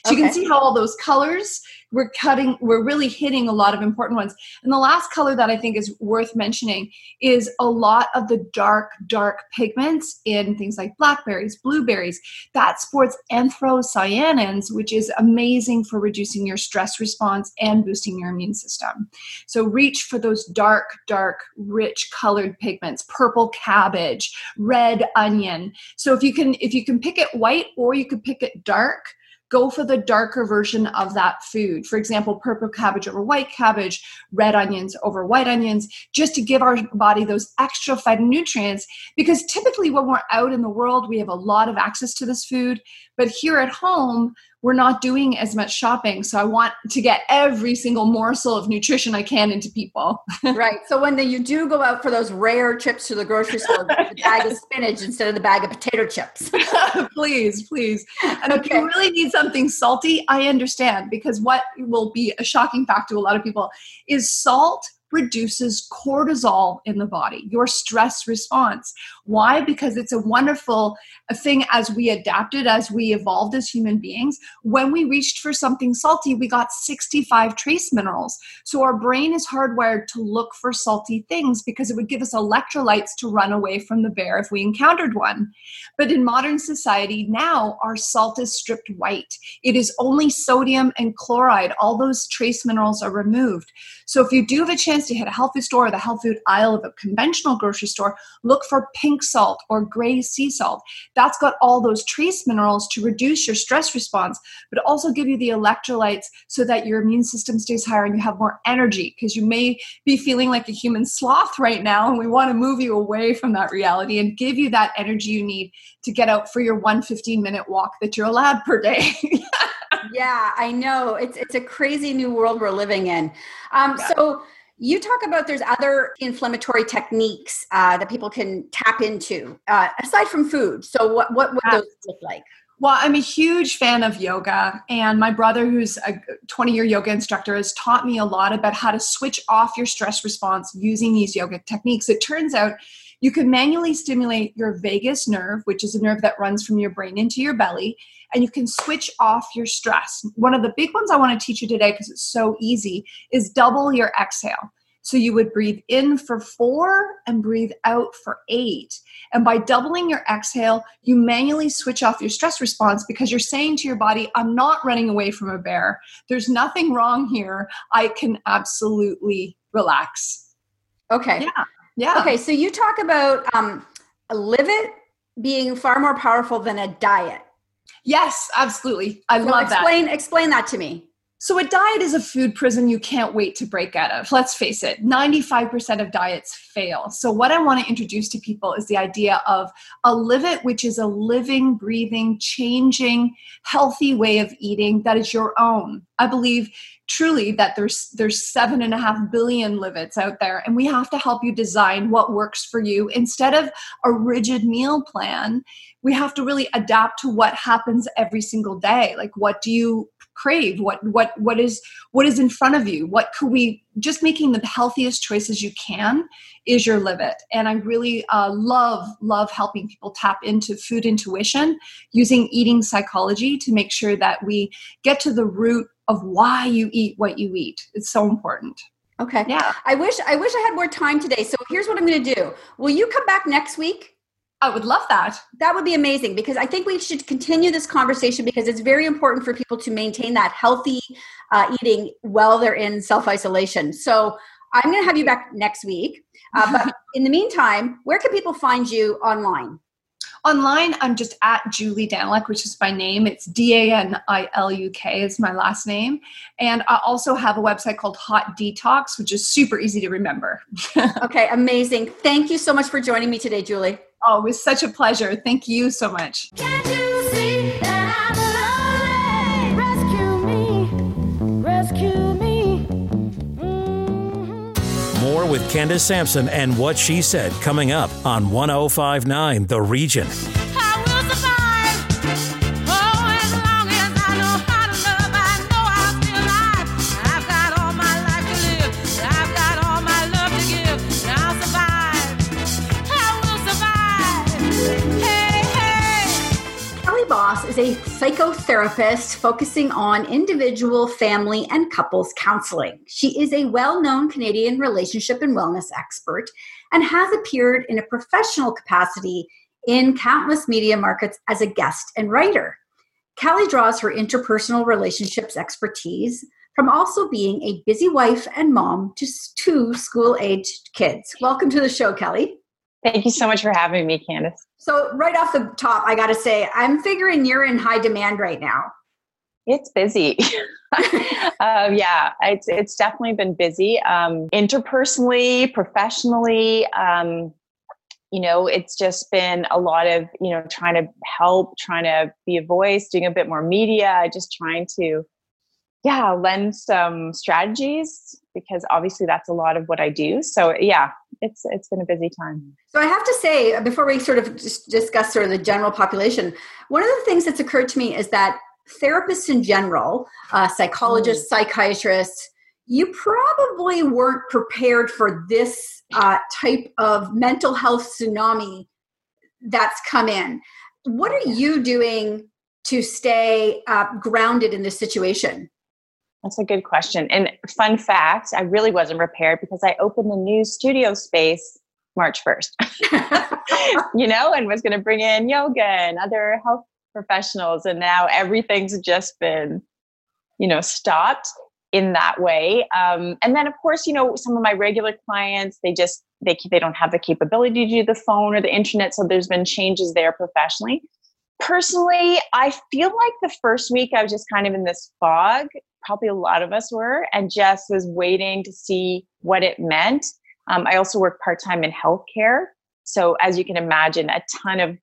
So okay. you can see how all those colors we're cutting we're really hitting a lot of important ones. And the last color that i think is worth mentioning is a lot of the dark dark pigments in things like blackberries blueberries. That sports anthocyanins which is amazing for reducing your stress response and boosting your immune system. So reach for those dark dark rich colored pigments purple cabbage red onion. So if you can if you can pick it white or you could pick it dark go for the darker version of that food. For example, purple cabbage over white cabbage, red onions over white onions, just to give our body those extra phytonutrients. Because typically, when we're out in the world, we have a lot of access to this food. But here at home, we're not doing as much shopping. So I want to get every single morsel of nutrition I can into people. <laughs> right. So when the, you do go out for those rare trips to the grocery store, the bag of spinach instead of the bag of potato chips. <laughs> please, please. And okay. if you really need something salty, I understand because what will be a shocking fact to a lot of people is salt reduces cortisol in the body, your stress response. Why? Because it's a wonderful thing as we adapted, as we evolved as human beings. When we reached for something salty, we got 65 trace minerals. So our brain is hardwired to look for salty things because it would give us electrolytes to run away from the bear if we encountered one. But in modern society, now our salt is stripped white. It is only sodium and chloride. All those trace minerals are removed. So if you do have a chance to hit a health food store or the health food aisle of a conventional grocery store, look for pink pink salt or gray sea salt. That's got all those trace minerals to reduce your stress response, but also give you the electrolytes so that your immune system stays higher and you have more energy because you may be feeling like a human sloth right now and we want to move you away from that reality and give you that energy you need to get out for your one 15 minute walk that you're allowed per day. <laughs> yeah, I know. It's it's a crazy new world we're living in. Um, yeah. So you talk about there's other inflammatory techniques uh, that people can tap into uh, aside from food. So what what would those look like? Well, I'm a huge fan of yoga, and my brother, who's a 20 year yoga instructor, has taught me a lot about how to switch off your stress response using these yoga techniques. It turns out you can manually stimulate your vagus nerve, which is a nerve that runs from your brain into your belly, and you can switch off your stress. One of the big ones I want to teach you today, because it's so easy, is double your exhale. So you would breathe in for four and breathe out for eight. And by doubling your exhale, you manually switch off your stress response because you're saying to your body, I'm not running away from a bear. There's nothing wrong here. I can absolutely relax. Okay. Yeah. Yeah. Okay. So you talk about um, a live it being far more powerful than a diet. Yes, absolutely. I so love explain, that. Explain that to me. So, a diet is a food prison you can't wait to break out of. Let's face it, 95% of diets fail. So, what I want to introduce to people is the idea of a live it, which is a living, breathing, changing, healthy way of eating that is your own. I believe truly that there's there's seven and a half billion livets out there and we have to help you design what works for you. Instead of a rigid meal plan we have to really adapt to what happens every single day. Like what do you crave? What what what is what is in front of you? What could we just making the healthiest choices you can is your livet and i really uh, love love helping people tap into food intuition using eating psychology to make sure that we get to the root of why you eat what you eat it's so important okay yeah i wish i wish i had more time today so here's what i'm going to do will you come back next week I would love that. That would be amazing because I think we should continue this conversation because it's very important for people to maintain that healthy uh, eating while they're in self isolation. So I'm going to have you back next week. Uh, but <laughs> in the meantime, where can people find you online? Online, I'm just at Julie Daniluk, which is my name. It's D A N I L U K is my last name. And I also have a website called Hot Detox, which is super easy to remember. <laughs> okay, amazing. Thank you so much for joining me today, Julie. Oh, it was such a pleasure. Thank you so much. More with Candace Sampson and what she said coming up on 1059 The Region. Is a psychotherapist focusing on individual, family, and couples counseling. She is a well known Canadian relationship and wellness expert and has appeared in a professional capacity in countless media markets as a guest and writer. Kelly draws her interpersonal relationships expertise from also being a busy wife and mom to two school aged kids. Welcome to the show, Kelly. Thank you so much for having me, Candace. So, right off the top, I got to say, I'm figuring you're in high demand right now. It's busy. uh, <laughs> yeah, it's it's definitely been busy. Um, interpersonally, professionally, um, you know, it's just been a lot of you know trying to help, trying to be a voice, doing a bit more media, just trying to, yeah, lend some strategies because obviously that's a lot of what I do. So yeah, it's it's been a busy time. So I have to say uh, before we sort of just discuss sort of the general population, one of the things that's occurred to me is that therapists in general, uh, psychologists, mm. psychiatrists, you probably weren't prepared for this uh, type of mental health tsunami that's come in. What are you doing to stay uh, grounded in this situation? That's a good question. And fun fact, I really wasn't prepared because I opened the new studio space March 1st, <laughs> you know, and was going to bring in yoga and other health professionals. And now everything's just been, you know, stopped in that way. Um, and then, of course, you know, some of my regular clients, they just, they they don't have the capability to do the phone or the internet. So there's been changes there professionally. Personally, I feel like the first week I was just kind of in this fog. Probably a lot of us were, and just was waiting to see what it meant. Um, I also work part time in healthcare, so as you can imagine, a ton of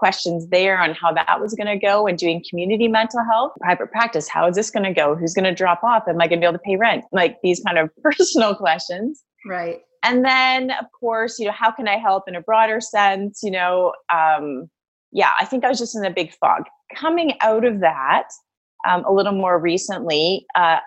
questions there on how that was going to go and doing community mental health, private practice. How is this going to go? Who's going to drop off? Am I going to be able to pay rent? Like these kind of <laughs> personal questions. Right. And then, of course, you know, how can I help in a broader sense? You know, um, yeah, I think I was just in a big fog. Coming out of that, um, a little more recently, uh,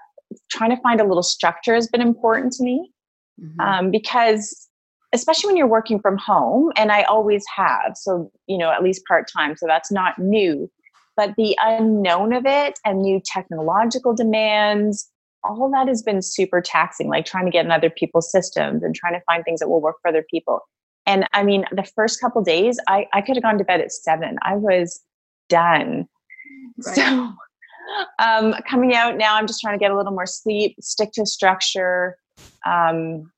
trying to find a little structure has been important to me mm-hmm. um, because especially when you're working from home and i always have so you know at least part-time so that's not new but the unknown of it and new technological demands all that has been super taxing like trying to get in other people's systems and trying to find things that will work for other people and i mean the first couple days i, I could have gone to bed at seven i was done right. so um, coming out now i'm just trying to get a little more sleep stick to structure um,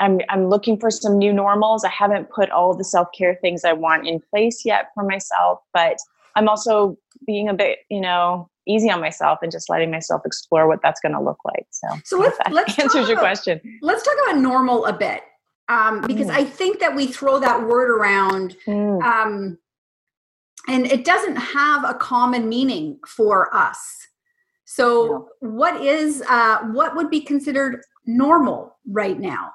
I'm I'm looking for some new normals. I haven't put all the self-care things I want in place yet for myself, but I'm also being a bit, you know, easy on myself and just letting myself explore what that's going to look like. So, so let's, let's <laughs> answers your about, question. Let's talk about normal a bit, um, because mm. I think that we throw that word around, mm. um, and it doesn't have a common meaning for us. So, yeah. what is uh, what would be considered normal right now?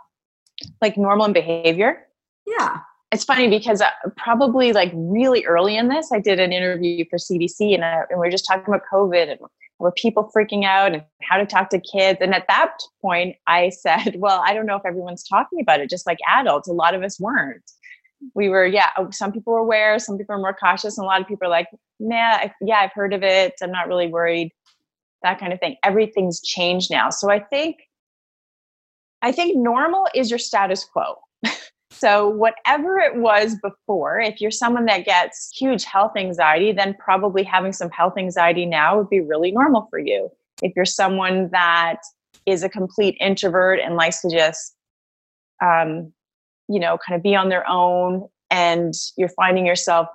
like normal in behavior. Yeah. It's funny because uh, probably like really early in this, I did an interview for CBC and, uh, and we are just talking about COVID and were people freaking out and how to talk to kids. And at that point, I <laughs> said, well, I don't know if everyone's talking about it, just like adults. A lot of us weren't. We were, yeah, oh, some people were aware, some people are more cautious, and a lot of people are like, nah, yeah, I've heard of it. I'm not really worried, that kind of thing. Everything's changed now. So I think I think normal is your status quo. <laughs> so, whatever it was before, if you're someone that gets huge health anxiety, then probably having some health anxiety now would be really normal for you. If you're someone that is a complete introvert and likes to just, um, you know, kind of be on their own and you're finding yourself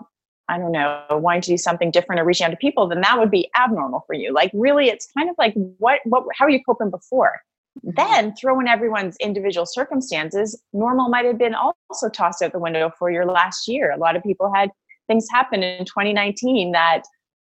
I don't know, wanting to do something different or reaching out to people, then that would be abnormal for you. Like really, it's kind of like what what how are you coping before? Mm-hmm. Then throw in everyone's individual circumstances. Normal might have been also tossed out the window for your last year. A lot of people had things happen in 2019 that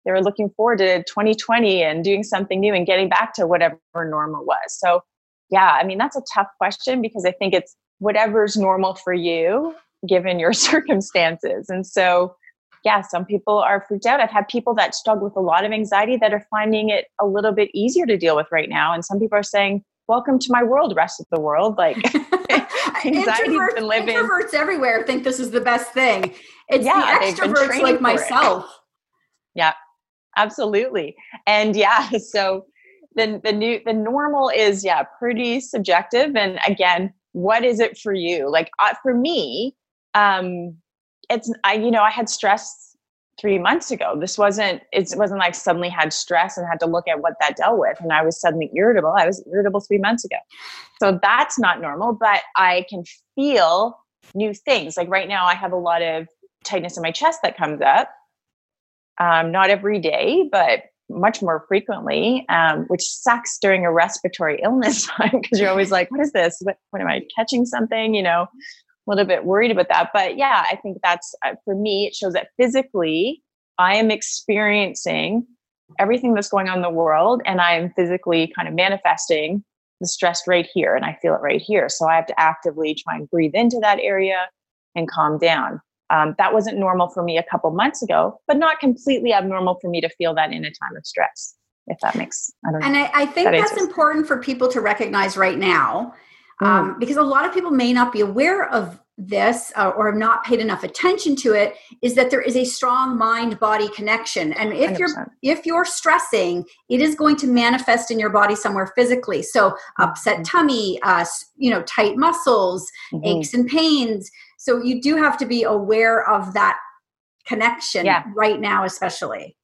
they were looking forward to 2020 and doing something new and getting back to whatever normal was. So, yeah, I mean, that's a tough question because I think it's whatever's normal for you given your <laughs> circumstances. And so, yeah, some people are freaked out. I've had people that struggle with a lot of anxiety that are finding it a little bit easier to deal with right now. And some people are saying, welcome to my world, rest of the world. Like <laughs> anxiety's been living. Introverts everywhere think this is the best thing. It's yeah, the extroverts like myself. yeah, absolutely. And yeah, <laughs> so the the new the normal is yeah pretty subjective. And again, what is it for you? Like uh, for me, um, it's I you know I had stress three months ago. This wasn't, it wasn't like suddenly had stress and had to look at what that dealt with. And I was suddenly irritable. I was irritable three months ago. So that's not normal, but I can feel new things. Like right now, I have a lot of tightness in my chest that comes up. Um, not every day, but much more frequently, um, which sucks during a respiratory <laughs> illness time because you're always like, what is this? What, what am I catching something? You know, a little bit worried about that. But yeah, I think that's uh, for me, it shows that physically I am experiencing everything that's going on in the world and I am physically kind of manifesting the stress right here and I feel it right here. So I have to actively try and breathe into that area and calm down. Um, that wasn't normal for me a couple months ago, but not completely abnormal for me to feel that in a time of stress. If that makes, I don't know. And I, I think that that's important for people to recognize right now Mm. um, because a lot of people may not be aware of this uh, or have not paid enough attention to it is that there is a strong mind body connection and if you are if you're stressing it is going to manifest in your body somewhere physically so upset mm-hmm. tummy uh, you know tight muscles mm-hmm. aches and pains so you do have to be aware of that connection yeah. right now especially.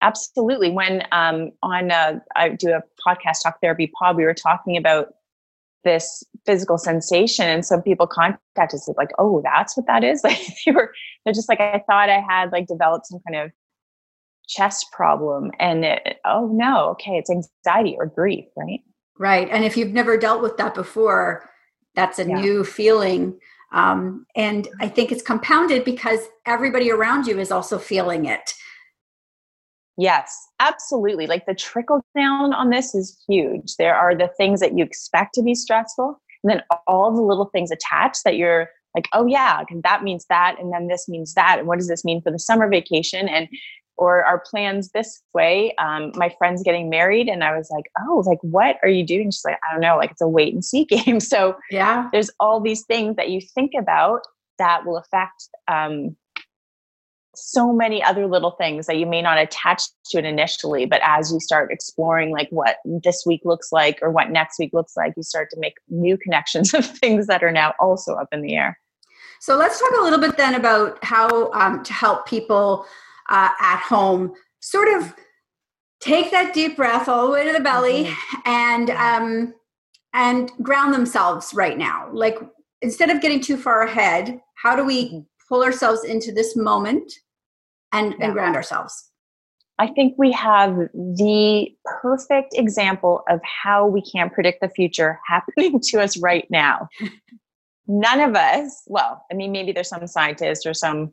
Absolutely. When um, on uh, i do a podcast talk therapy pod we were talking about this physical sensation and some people contact us like oh that's what that is? <laughs> Like they were they're just like i thought i had like developed some kind of chest problem and it, oh no okay it's anxiety or grief right? Right and if you've never dealt with that before that's a yeah. new feeling um, and i think it's compounded because everybody around you is also feeling it Yes, absolutely. Like the trickle down on this is huge. There are the things that you expect to be stressful, and then all the little things attached that you're like, oh yeah, that means that, and then this means that, and what does this mean for the summer vacation? And or our plans this way. Um, my friend's getting married, and I was like, oh, like what are you doing? She's like, I don't know, like it's a wait and see <laughs> game. So yeah, there's all these things that you think about that will affect um, so many other little things that you may not attach to it initially but as you start exploring like what this week looks like or what next week looks like you start to make new connections <laughs> of things that are now also up in the air so let's talk a little bit then about how um, to help people uh, at home sort of take that deep breath all the way to the belly mm-hmm. and um, and ground themselves right now like instead of getting too far ahead how do we pull ourselves into this moment and, yeah. and ground ourselves? I think we have the perfect example of how we can't predict the future <laughs> happening to us right now. <laughs> None of us, well, I mean, maybe there's some scientist or some,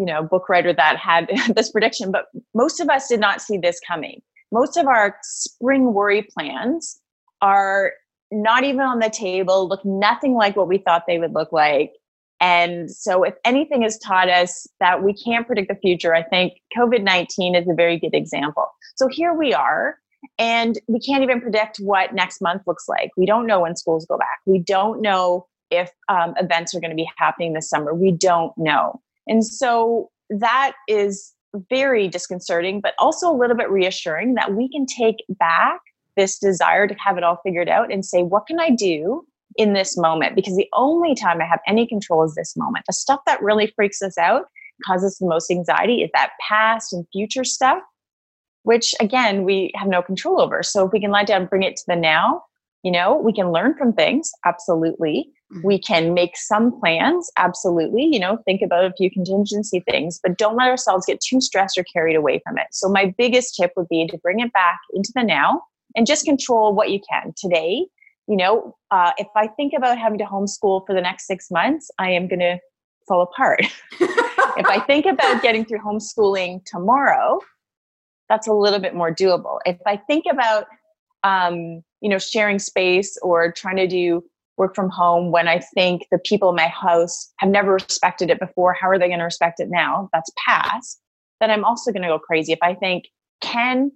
you know, book writer that had <laughs> this prediction, but most of us did not see this coming. Most of our spring worry plans are not even on the table, look nothing like what we thought they would look like. And so, if anything has taught us that we can't predict the future, I think COVID 19 is a very good example. So, here we are, and we can't even predict what next month looks like. We don't know when schools go back. We don't know if um, events are going to be happening this summer. We don't know. And so, that is very disconcerting, but also a little bit reassuring that we can take back this desire to have it all figured out and say, what can I do in this moment because the only time I have any control is this moment. The stuff that really freaks us out, causes the most anxiety, is that past and future stuff, which again, we have no control over. So if we can lie down bring it to the now, you know, we can learn from things, absolutely. Mm-hmm. We can make some plans, absolutely. You know, think about a few contingency things, but don't let ourselves get too stressed or carried away from it. So, my biggest tip would be to bring it back into the now and just control what you can today you know, uh, if I think about having to homeschool for the next six months, I am going to fall apart. <laughs> if I think about getting through homeschooling tomorrow, that's a little bit more doable. If I think about, um, you know, sharing space or trying to do work from home when I think the people in my house have never respected it before, how are they going to respect it now? That's past. Then I'm also going to go crazy. If I think, can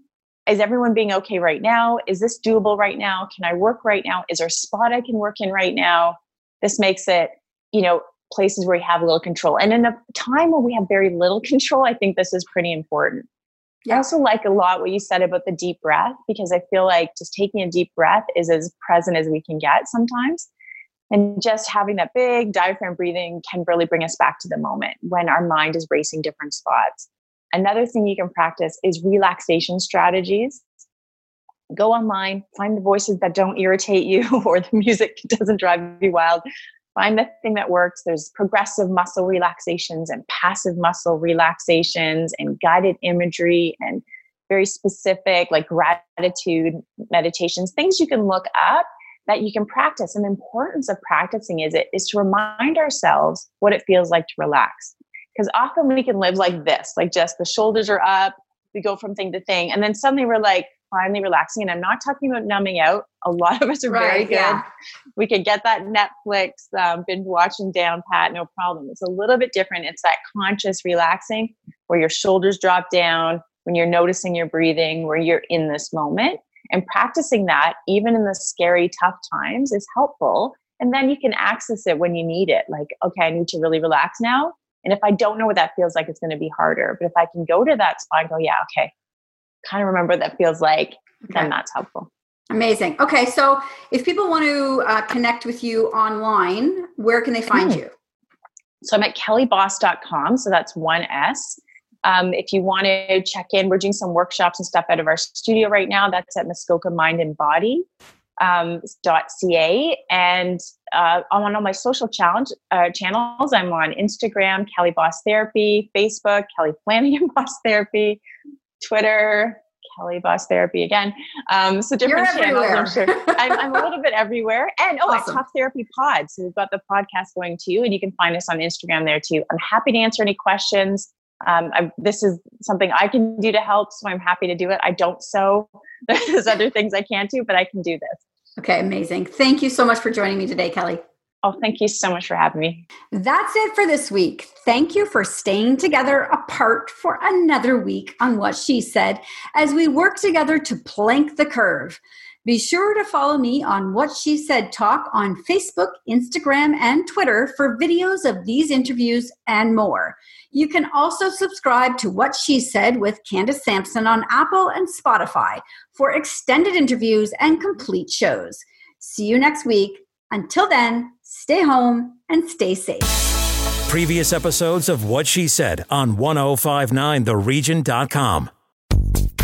is everyone being okay right now? Is this doable right now? Can I work right now? Is there a spot I can work in right now? This makes it, you know, places where you have a little control. And in a time where we have very little control, I think this is pretty important. I also like a lot what you said about the deep breath because I feel like just taking a deep breath is as present as we can get sometimes. And just having that big diaphragm breathing can really bring us back to the moment when our mind is racing different spots. Another thing you can practice is relaxation strategies. Go online, find the voices that don't irritate you <laughs> or the music <laughs> doesn't drive you wild. Find the thing that works. There's progressive muscle relaxations and passive muscle relaxations and guided imagery and very specific, like gratitude meditations, things you can look up that you can practice. And the importance of practicing is it is to remind ourselves what it feels like to relax. Because often we can live like this, like just the shoulders are up, we go from thing to thing, and then suddenly we're like finally relaxing. And I'm not talking about numbing out. A lot of us are right, very good. Yeah. We could get that Netflix um, binge watching down pat, no problem. It's a little bit different. It's that conscious relaxing where your shoulders drop down, when you're noticing your breathing, where you're in this moment. And practicing that, even in the scary, tough times, is helpful. And then you can access it when you need it. Like, okay, I need to really relax now. And if I don't know what that feels like, it's going to be harder. But if I can go to that spot and go, yeah, okay, kind of remember what that feels like, okay. then that's helpful. Amazing. Okay, so if people want to uh, connect with you online, where can they find mm. you? So I'm at kellybos.com. So that's one S. Um, if you want to check in, we're doing some workshops and stuff out of our studio right now. That's at Muskoka Mind and Body. um, .ca and uh, I'm on all my social challenge uh, channels. I'm on Instagram, Kelly Bos Therapy, Facebook, Kelly Flanagan Bos Therapy, Twitter, Kelly Bos Therapy again. Um, so different channels. I'm sure I'm, I'm a little bit everywhere. And oh, Awesome. I Talk Therapy Pod. So we've got the podcast going too, and you can find us on Instagram there too. I'm happy to answer any questions. Um, I, this is something I can do to help, so I'm happy to do it. I don't sew. <laughs> There's other things I can't do, but I can do this. Okay, amazing. Thank you so much for joining me today, Kelly. Oh, thank you so much for having me. That's it for this week. Thank you for staying together apart for another week on What She Said as we work together to plank the curve. Be sure to follow me on What She Said Talk on Facebook, Instagram, and Twitter for videos of these interviews and more. You can also subscribe to What She Said with Candace Sampson on Apple and Spotify for extended interviews and complete shows. See you next week. Until then, stay home and stay safe. Previous episodes of What She Said on 1059theregion.com.